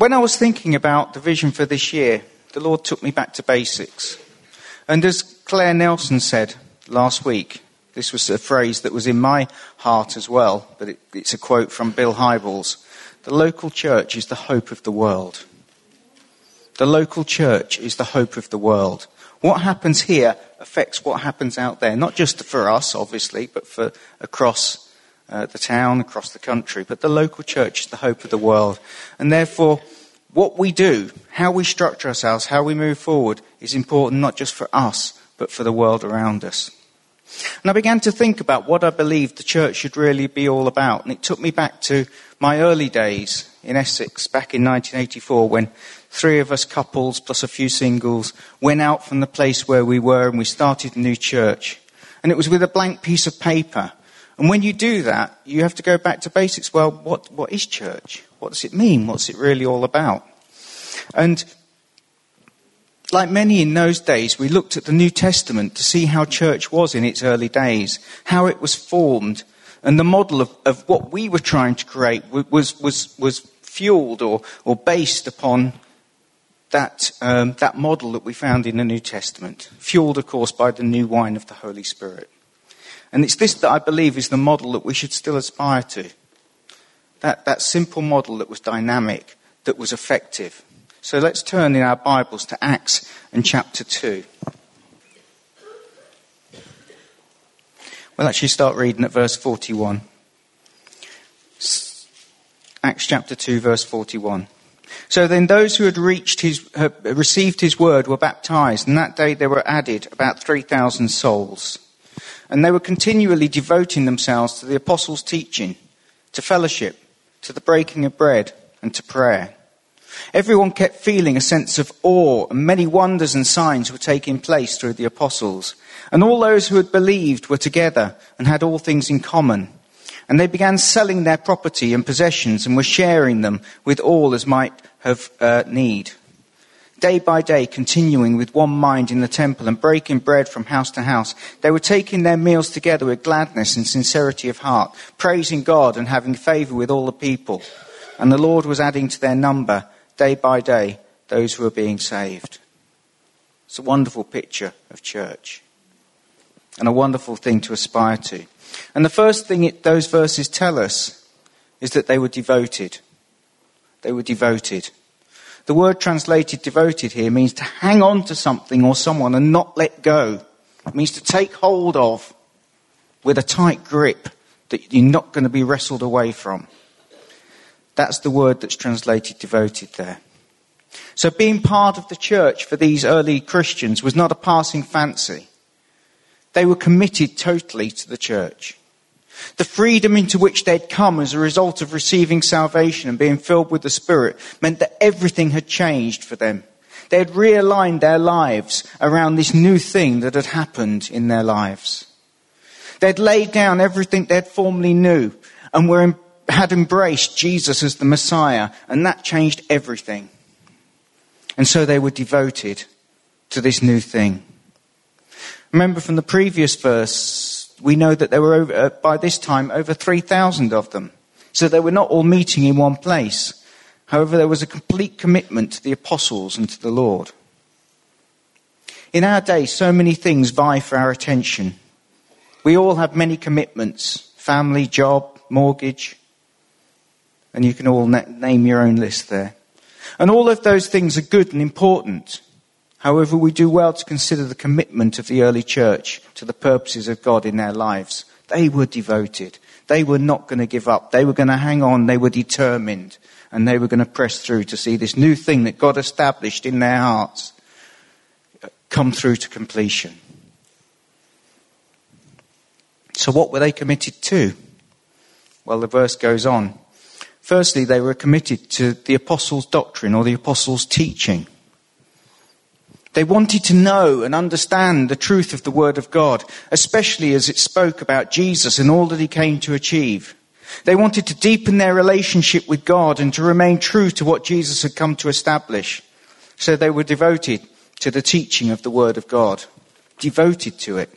when I was thinking about the vision for this year, the Lord took me back to basics. And as Claire Nelson said last week, this was a phrase that was in my heart as well, but it, it's a quote from Bill Hybels. The local church is the hope of the world. The local church is the hope of the world. What happens here affects what happens out there, not just for us, obviously, but for across uh, the town, across the country. But the local church is the hope of the world. And therefore, what we do, how we structure ourselves, how we move forward, is important not just for us, but for the world around us. And I began to think about what I believed the church should really be all about. And it took me back to my early days in Essex back in 1984 when three of us couples plus a few singles went out from the place where we were and we started a new church. And it was with a blank piece of paper. And when you do that, you have to go back to basics. Well, what, what is church? What does it mean? What's it really all about? And like many in those days, we looked at the New Testament to see how church was in its early days, how it was formed, and the model of, of what we were trying to create was, was, was fueled or, or based upon that, um, that model that we found in the New Testament, fueled, of course, by the new wine of the Holy Spirit. And it's this that I believe is the model that we should still aspire to. That, that simple model that was dynamic, that was effective. So let's turn in our Bibles to Acts and chapter 2. We'll actually start reading at verse 41. Acts chapter 2, verse 41. So then those who had reached his, received his word were baptized, and that day there were added about 3,000 souls. And they were continually devoting themselves to the apostles' teaching, to fellowship, to the breaking of bread, and to prayer. Everyone kept feeling a sense of awe, and many wonders and signs were taking place through the apostles. And all those who had believed were together and had all things in common. And they began selling their property and possessions and were sharing them with all as might have uh, need. Day by day, continuing with one mind in the temple and breaking bread from house to house, they were taking their meals together with gladness and sincerity of heart, praising God and having favor with all the people. And the Lord was adding to their number day by day those who were being saved. It's a wonderful picture of church and a wonderful thing to aspire to. And the first thing it, those verses tell us is that they were devoted. They were devoted. The word translated devoted here means to hang on to something or someone and not let go. It means to take hold of with a tight grip that you're not going to be wrestled away from. That's the word that's translated devoted there. So being part of the church for these early Christians was not a passing fancy. They were committed totally to the church. The freedom into which they'd come as a result of receiving salvation and being filled with the Spirit meant that everything had changed for them. They had realigned their lives around this new thing that had happened in their lives. They'd laid down everything they'd formerly knew and were had embraced Jesus as the Messiah, and that changed everything. And so they were devoted to this new thing. Remember from the previous verse, we know that there were, over, uh, by this time, over 3,000 of them. So they were not all meeting in one place. However, there was a complete commitment to the apostles and to the Lord. In our day, so many things vie for our attention. We all have many commitments family, job, mortgage, and you can all na- name your own list there. And all of those things are good and important. However, we do well to consider the commitment of the early church to the purposes of God in their lives. They were devoted. They were not going to give up. They were going to hang on. They were determined. And they were going to press through to see this new thing that God established in their hearts come through to completion. So what were they committed to? Well, the verse goes on. Firstly, they were committed to the apostles' doctrine or the apostles' teaching. They wanted to know and understand the truth of the Word of God, especially as it spoke about Jesus and all that he came to achieve. They wanted to deepen their relationship with God and to remain true to what Jesus had come to establish. So they were devoted to the teaching of the Word of God. Devoted to it.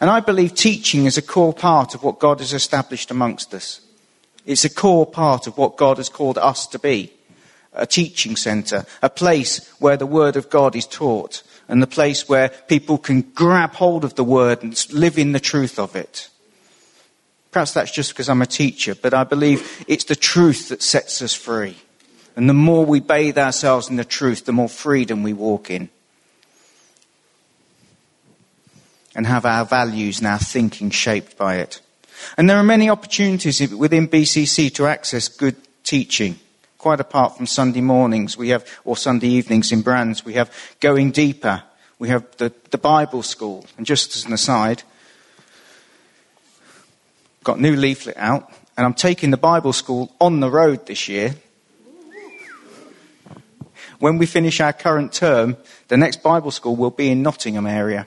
And I believe teaching is a core part of what God has established amongst us. It's a core part of what God has called us to be a teaching centre, a place where the Word of God is taught, and the place where people can grab hold of the Word and live in the truth of it. Perhaps that's just because I'm a teacher, but I believe it's the truth that sets us free. And the more we bathe ourselves in the truth, the more freedom we walk in. And have our values and our thinking shaped by it. And there are many opportunities within BCC to access good teaching. Quite apart from Sunday mornings, we have, or Sunday evenings in Brands, we have going deeper. We have the, the Bible school. And just as an aside, got new leaflet out, and I'm taking the Bible school on the road this year. When we finish our current term, the next Bible school will be in Nottingham area.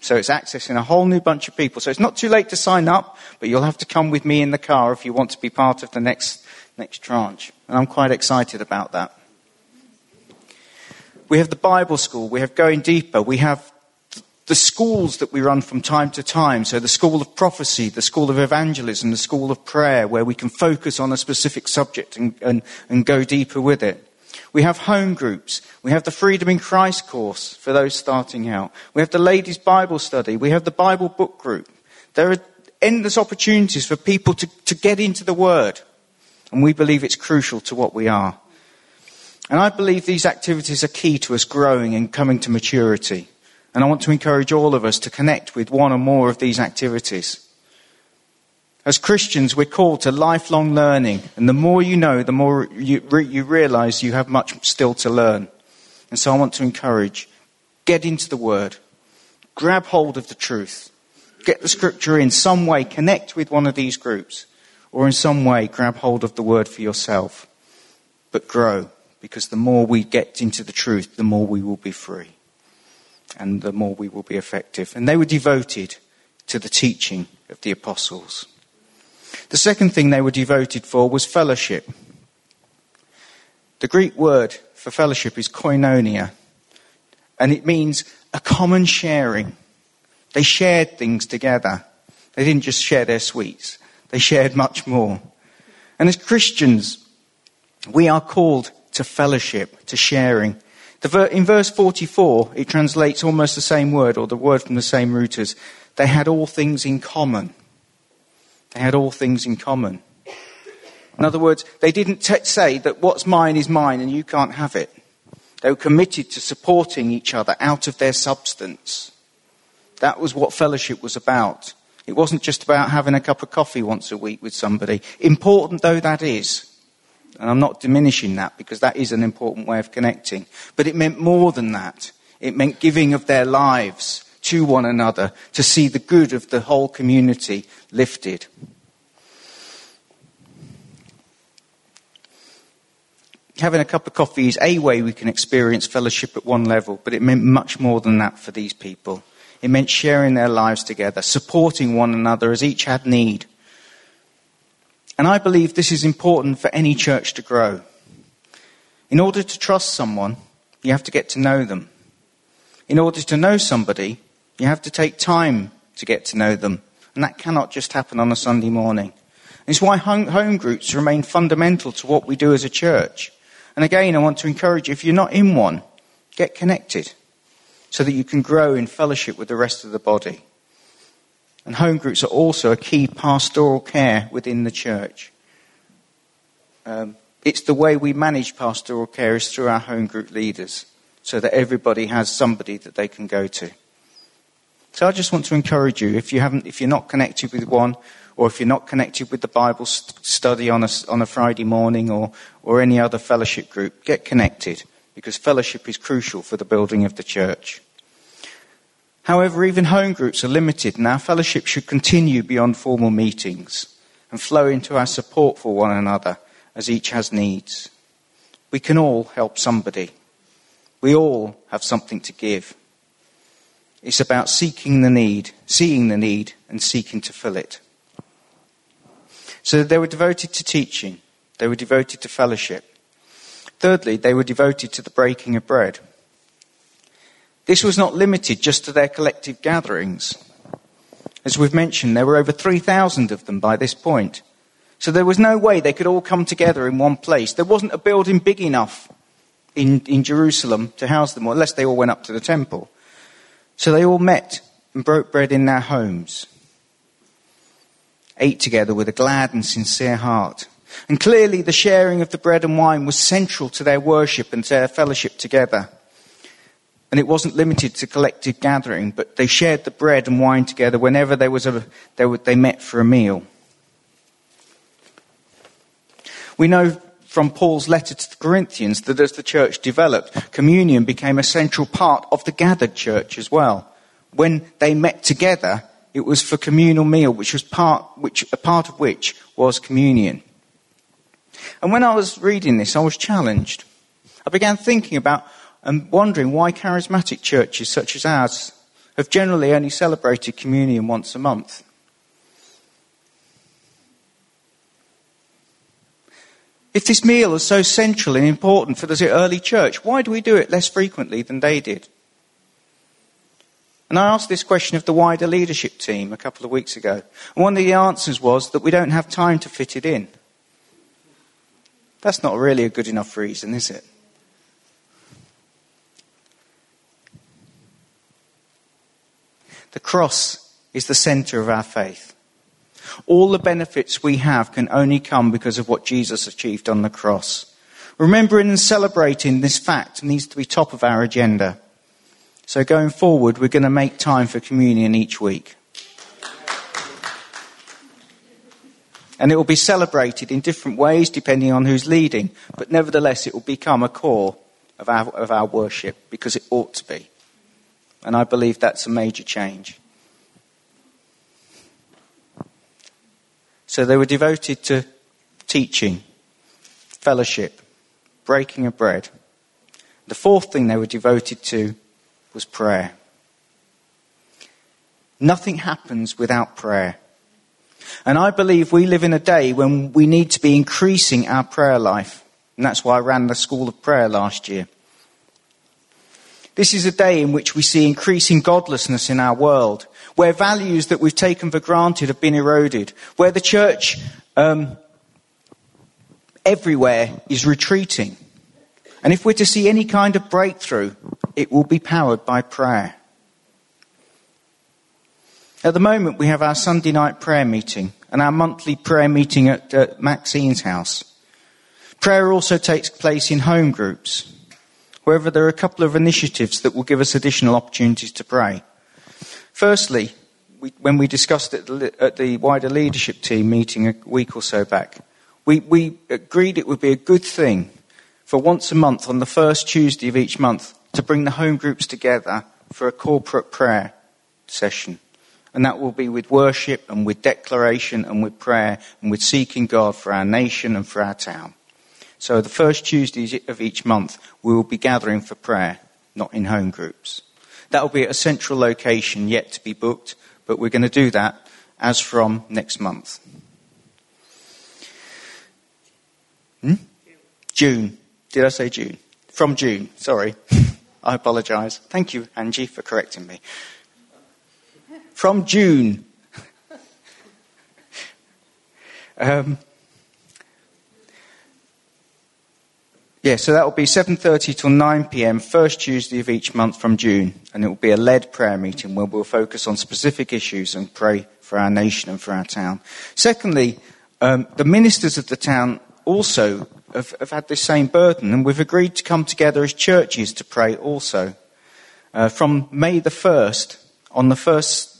So it's accessing a whole new bunch of people. So it's not too late to sign up, but you'll have to come with me in the car if you want to be part of the next, next tranche. And I'm quite excited about that. We have the Bible school. We have going deeper. We have the schools that we run from time to time. So the school of prophecy, the school of evangelism, the school of prayer, where we can focus on a specific subject and, and, and go deeper with it. We have home groups. We have the Freedom in Christ course for those starting out. We have the ladies' Bible study. We have the Bible book group. There are endless opportunities for people to, to get into the Word. And we believe it's crucial to what we are. And I believe these activities are key to us growing and coming to maturity. And I want to encourage all of us to connect with one or more of these activities. As Christians, we're called to lifelong learning, and the more you know, the more you, you realize you have much still to learn. And so I want to encourage get into the Word, grab hold of the truth, get the Scripture in some way, connect with one of these groups, or in some way grab hold of the Word for yourself. But grow, because the more we get into the truth, the more we will be free, and the more we will be effective. And they were devoted to the teaching of the apostles. The second thing they were devoted for was fellowship. The Greek word for fellowship is koinonia, and it means a common sharing. They shared things together. They didn't just share their sweets, they shared much more. And as Christians, we are called to fellowship, to sharing. in verse 44, it translates almost the same word, or the word from the same root as they had all things in common. They had all things in common. In other words, they didn't t- say that what's mine is mine and you can't have it. They were committed to supporting each other out of their substance. That was what fellowship was about. It wasn't just about having a cup of coffee once a week with somebody. Important though that is, and I'm not diminishing that because that is an important way of connecting, but it meant more than that. It meant giving of their lives to one another to see the good of the whole community lifted. Having a cup of coffee is a way we can experience fellowship at one level, but it meant much more than that for these people. It meant sharing their lives together, supporting one another as each had need. And I believe this is important for any church to grow. In order to trust someone, you have to get to know them. In order to know somebody, you have to take time to get to know them. And that cannot just happen on a Sunday morning. It's why home groups remain fundamental to what we do as a church. And again, I want to encourage you, if you're not in one, get connected so that you can grow in fellowship with the rest of the body. And home groups are also a key pastoral care within the church. Um, it's the way we manage pastoral care is through our home group leaders so that everybody has somebody that they can go to. So I just want to encourage you, if you haven't, if you're not connected with one, or if you're not connected with the Bible study on a, on a Friday morning or, or any other fellowship group, get connected because fellowship is crucial for the building of the church. However, even home groups are limited and our fellowship should continue beyond formal meetings and flow into our support for one another as each has needs. We can all help somebody. We all have something to give. It's about seeking the need, seeing the need, and seeking to fill it. So they were devoted to teaching. They were devoted to fellowship. Thirdly, they were devoted to the breaking of bread. This was not limited just to their collective gatherings. As we've mentioned, there were over 3,000 of them by this point. So there was no way they could all come together in one place. There wasn't a building big enough in, in Jerusalem to house them, unless they all went up to the temple. So they all met and broke bread in their homes, ate together with a glad and sincere heart. And clearly the sharing of the bread and wine was central to their worship and to their fellowship together. And it wasn't limited to collective gathering, but they shared the bread and wine together whenever there was a, they, they met for a meal. We know from Paul's letter to the Corinthians that as the church developed, communion became a central part of the gathered church as well. When they met together, it was for communal meal, which was part, which, a part of which was communion. And when I was reading this, I was challenged. I began thinking about and wondering why charismatic churches such as ours have generally only celebrated communion once a month. If this meal is so central and important for the early church, why do we do it less frequently than they did? And I asked this question of the wider leadership team a couple of weeks ago. And one of the answers was that we don't have time to fit it in. That's not really a good enough reason, is it? The cross is the center of our faith. All the benefits we have can only come because of what Jesus achieved on the cross. Remembering and celebrating this fact needs to be top of our agenda. So going forward, we're going to make time for communion each week. And it will be celebrated in different ways depending on who's leading, but nevertheless it will become a core of our, of our worship because it ought to be. And I believe that's a major change. So they were devoted to teaching, fellowship, breaking of bread. The fourth thing they were devoted to was prayer. Nothing happens without prayer. And I believe we live in a day when we need to be increasing our prayer life. And that's why I ran the School of Prayer last year. This is a day in which we see increasing godlessness in our world, where values that we've taken for granted have been eroded, where the church um, everywhere is retreating. And if we're to see any kind of breakthrough, it will be powered by prayer. At the moment, we have our Sunday night prayer meeting and our monthly prayer meeting at uh, Maxine's house. Prayer also takes place in home groups. However, there are a couple of initiatives that will give us additional opportunities to pray. Firstly, we, when we discussed it at the wider leadership team meeting a week or so back, we, we agreed it would be a good thing for once a month on the first Tuesday of each month to bring the home groups together for a corporate prayer session. And that will be with worship and with declaration and with prayer and with seeking God for our nation and for our town. So the first Tuesdays of each month, we will be gathering for prayer, not in home groups. That will be at a central location yet to be booked, but we're going to do that as from next month. Hmm? June. Did I say June? From June, sorry. I apologise. Thank you, Angie, for correcting me. From June. um, Yeah, so that will be 7.30 till 9 p.m., first Tuesday of each month from June. And it will be a led prayer meeting where we'll focus on specific issues and pray for our nation and for our town. Secondly, um, the ministers of the town also have, have, had this same burden, and we've agreed to come together as churches to pray also. Uh, from May the 1st, on the first,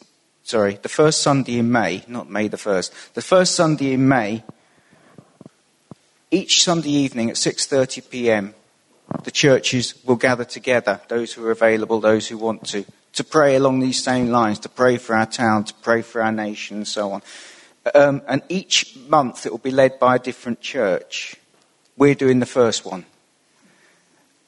sorry, the first Sunday in May, not May the 1st, the first Sunday in May, each Sunday evening at 6:30 p.m., the churches will gather together, those who are available, those who want to, to pray along these same lines, to pray for our town, to pray for our nation, and so on. Um, and each month it will be led by a different church. We're doing the first one.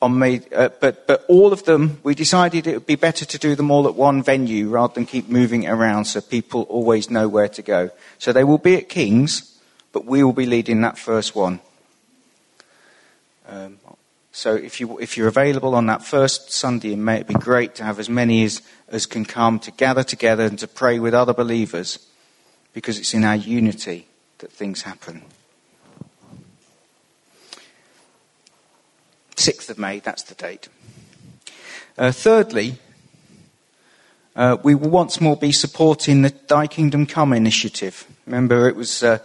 On May, uh, but, but all of them, we decided it would be better to do them all at one venue rather than keep moving around so people always know where to go. So they will be at King's, but we will be leading that first one. Um, so if, you, if you're available on that first Sunday in May, it'd be great to have as many as, as can come to gather together and to pray with other believers because it's in our unity that things happen. 6th of May, that's the date. Uh, thirdly, uh, we will once more be supporting the Thy Kingdom Come initiative. Remember, it was uh,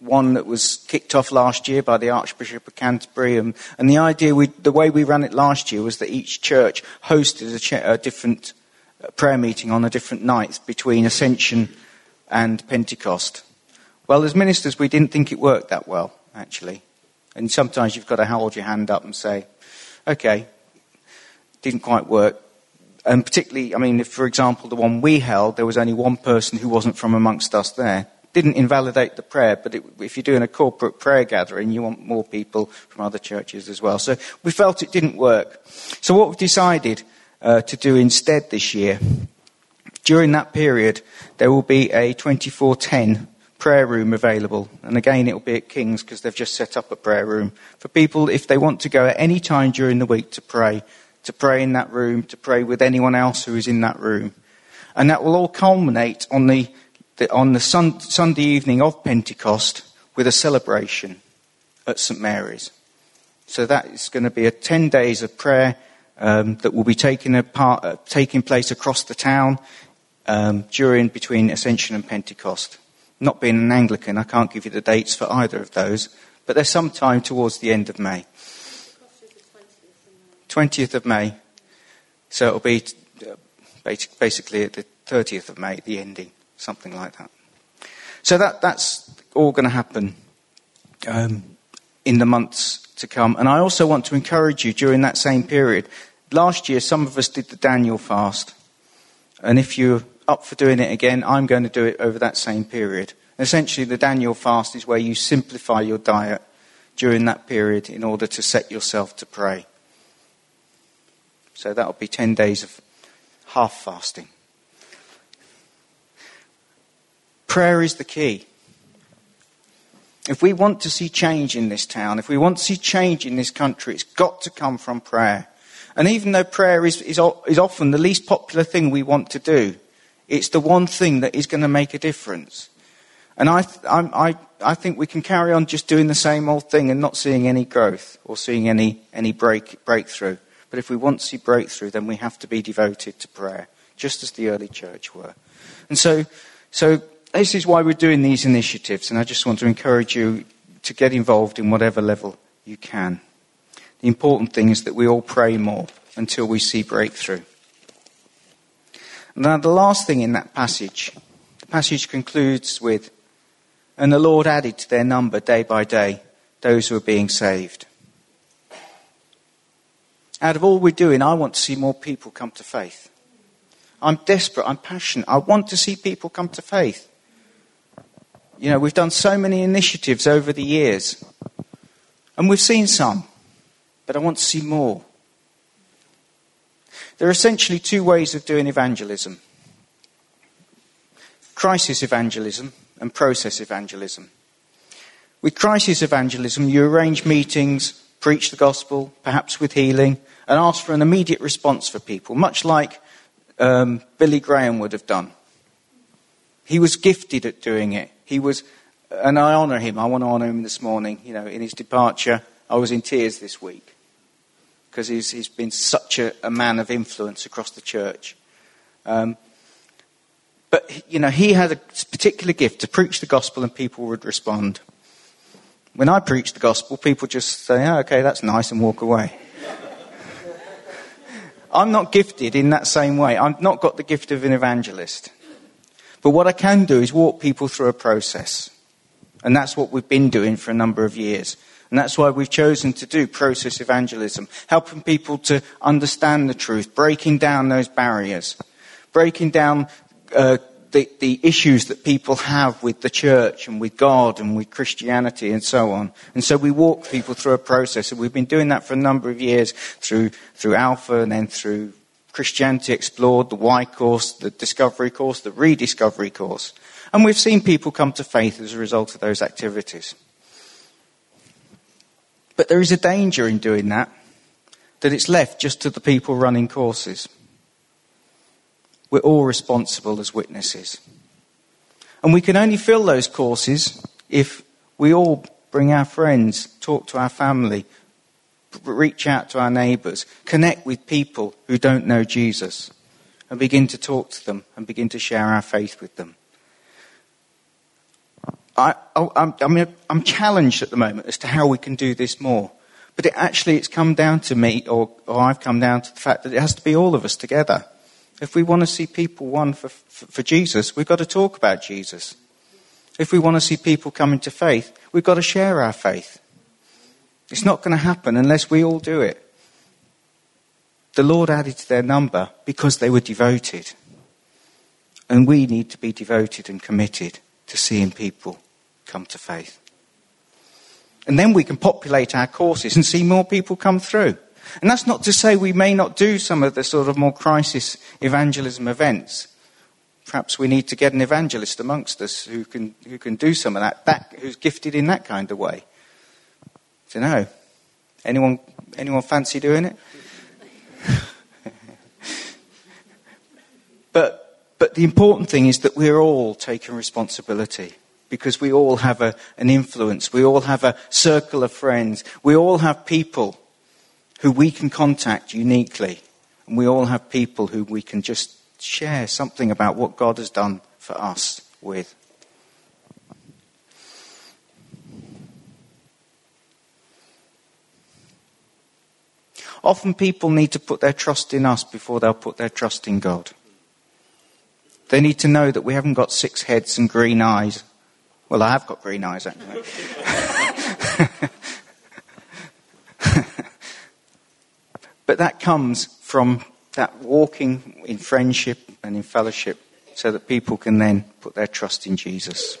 one that was kicked off last year by the Archbishop of Canterbury, and, and the idea, we, the way we ran it last year was that each church hosted a, a different uh, prayer meeting on a different night between Ascension and Pentecost. Well, as ministers, we didn't think it worked that well, actually. And sometimes you've got to hold your hand up and say, okay, didn't quite work. And particularly, I mean, if, for example, the one we held, there was only one person who wasn't from amongst us there. Didn't invalidate the prayer, but it, if you're doing a corporate prayer gathering, you want more people from other churches as well. So we felt it didn't work. So what we've decided uh, to do instead this year, during that period, there will be a 2410 prayer room available. And again, it will be at King's because they've just set up a prayer room for people if they want to go at any time during the week to pray, to pray in that room, to pray with anyone else who is in that room. And that will all culminate on the, the on the sun, Sunday evening of Pentecost with a celebration at St. Mary's. So that is going to be a 10 days of prayer um, that will be taking, uh, taking place across the town um, during between Ascension and Pentecost. Not being an Anglican, I can't give you the dates for either of those, but they're sometime towards the end of May. 20th of May. So it'll be uh, basically at the 30th of May, the ending, something like that. So that, that's all going to happen um, in the months to come. And I also want to encourage you during that same period. Last year, some of us did the Daniel fast. And if you're up for doing it again, I'm going to do it over that same period. Essentially, the Daniel fast is where you simplify your diet during that period in order to set yourself to pray. So that'll be 10 days of half fasting. Prayer is the key. If we want to see change in this town, if we want to see change in this country, it's got to come from prayer. And even though prayer is, is, is often the least popular thing we want to do, it's the one thing that is going to make a difference. And I, I, I think we can carry on just doing the same old thing and not seeing any growth or seeing any, any break, breakthrough. But if we want to see breakthrough, then we have to be devoted to prayer, just as the early church were. And so, so this is why we're doing these initiatives, and I just want to encourage you to get involved in whatever level you can. The important thing is that we all pray more until we see breakthrough. Now, the last thing in that passage, the passage concludes with, and the Lord added to their number day by day those who are being saved. Out of all we're doing, I want to see more people come to faith. I'm desperate, I'm passionate, I want to see people come to faith. You know, we've done so many initiatives over the years, and we've seen some but I want to see more. There are essentially two ways of doing evangelism crisis evangelism and process evangelism. With crisis evangelism, you arrange meetings, preach the gospel, perhaps with healing, and ask for an immediate response for people, much like um, Billy Graham would have done. He was gifted at doing it. He was, and I honour him. I want to honour him this morning. You know, in his departure, I was in tears this week because he's, he's been such a, a, man of influence across the church. Um, but, you know, he had a particular gift to preach the gospel and people would respond. When I preach the gospel, people just say, oh, okay, that's nice, and walk away. I'm not gifted in that same way. I've not got the gift of an evangelist. But what I can do is walk people through a process. And that's what we've been doing for a number of years. And that's why we've chosen to do process evangelism, helping people to understand the truth, breaking down those barriers, breaking down uh, the, the issues that people have with the church and with God and with Christianity and so on. And so we walk people through a process, and we've been doing that for a number of years through, through Alpha and then through Christianity Explored, the Y course, the Discovery course, the Rediscovery course. And we've seen people come to faith as a result of those activities. But there is a danger in doing that, that it's left just to the people running courses. We're all responsible as witnesses. And we can only fill those courses if we all bring our friends, talk to our family, reach out to our neighbours, connect with people who don't know Jesus, and begin to talk to them and begin to share our faith with them. I, oh, am I'm, I'm challenged at the moment as to how we can do this more. But it actually, it's come down to me, or, or I've come down to the fact that it has to be all of us together. If we want to see people won for, for, for Jesus, we've got to talk about Jesus. If we want to see people come into faith, we've got to share our faith. It's not going to happen unless we all do it. The Lord added to their number because they were devoted. And we need to be devoted and committed to seeing people come to faith. And then we can populate our courses and see more people come through. And that's not to say we may not do some of the sort of more crisis evangelism events. Perhaps we need to get an evangelist amongst us who can, who can do some of that, that, who's gifted in that kind of way. I don't know. Anyone, anyone fancy doing it? but, but the important thing is that we're all taking responsibility because we all have a, an influence. We all have a circle of friends. We all have people who we can contact uniquely. And we all have people who we can just share something about what God has done for us with. Often people need to put their trust in us before they'll put their trust in God. They need to know that we haven't got six heads and green eyes well, I have got green eyes, actually. but that comes from that walking in friendship and in fellowship so that people can then put their trust in Jesus.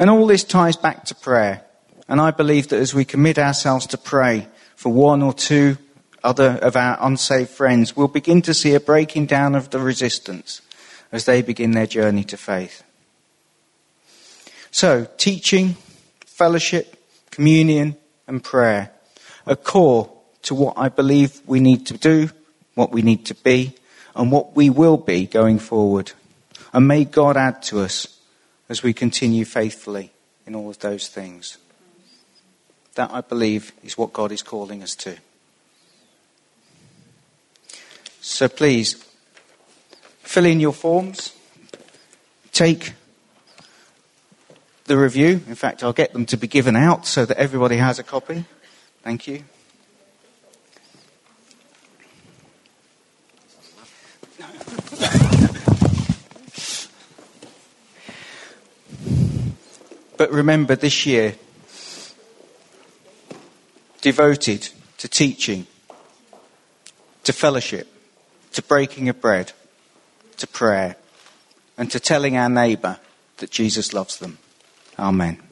And all this ties back to prayer. And I believe that as we commit ourselves to pray for one or two other of our unsaved friends, we'll begin to see a breaking down of the resistance as they begin their journey to faith. So, teaching, fellowship, communion, and prayer are core to what I believe we need to do, what we need to be, and what we will be going forward. And may God add to us as we continue faithfully in all of those things. That, I believe, is what God is calling us to. So please, fill in your forms. Take the review. In fact, I'll get them to be given out so that everybody has a copy. Thank you. but remember this year, devoted to teaching, to fellowship, to breaking of bread, to prayer, and to telling our neighbour that Jesus loves them. Amen.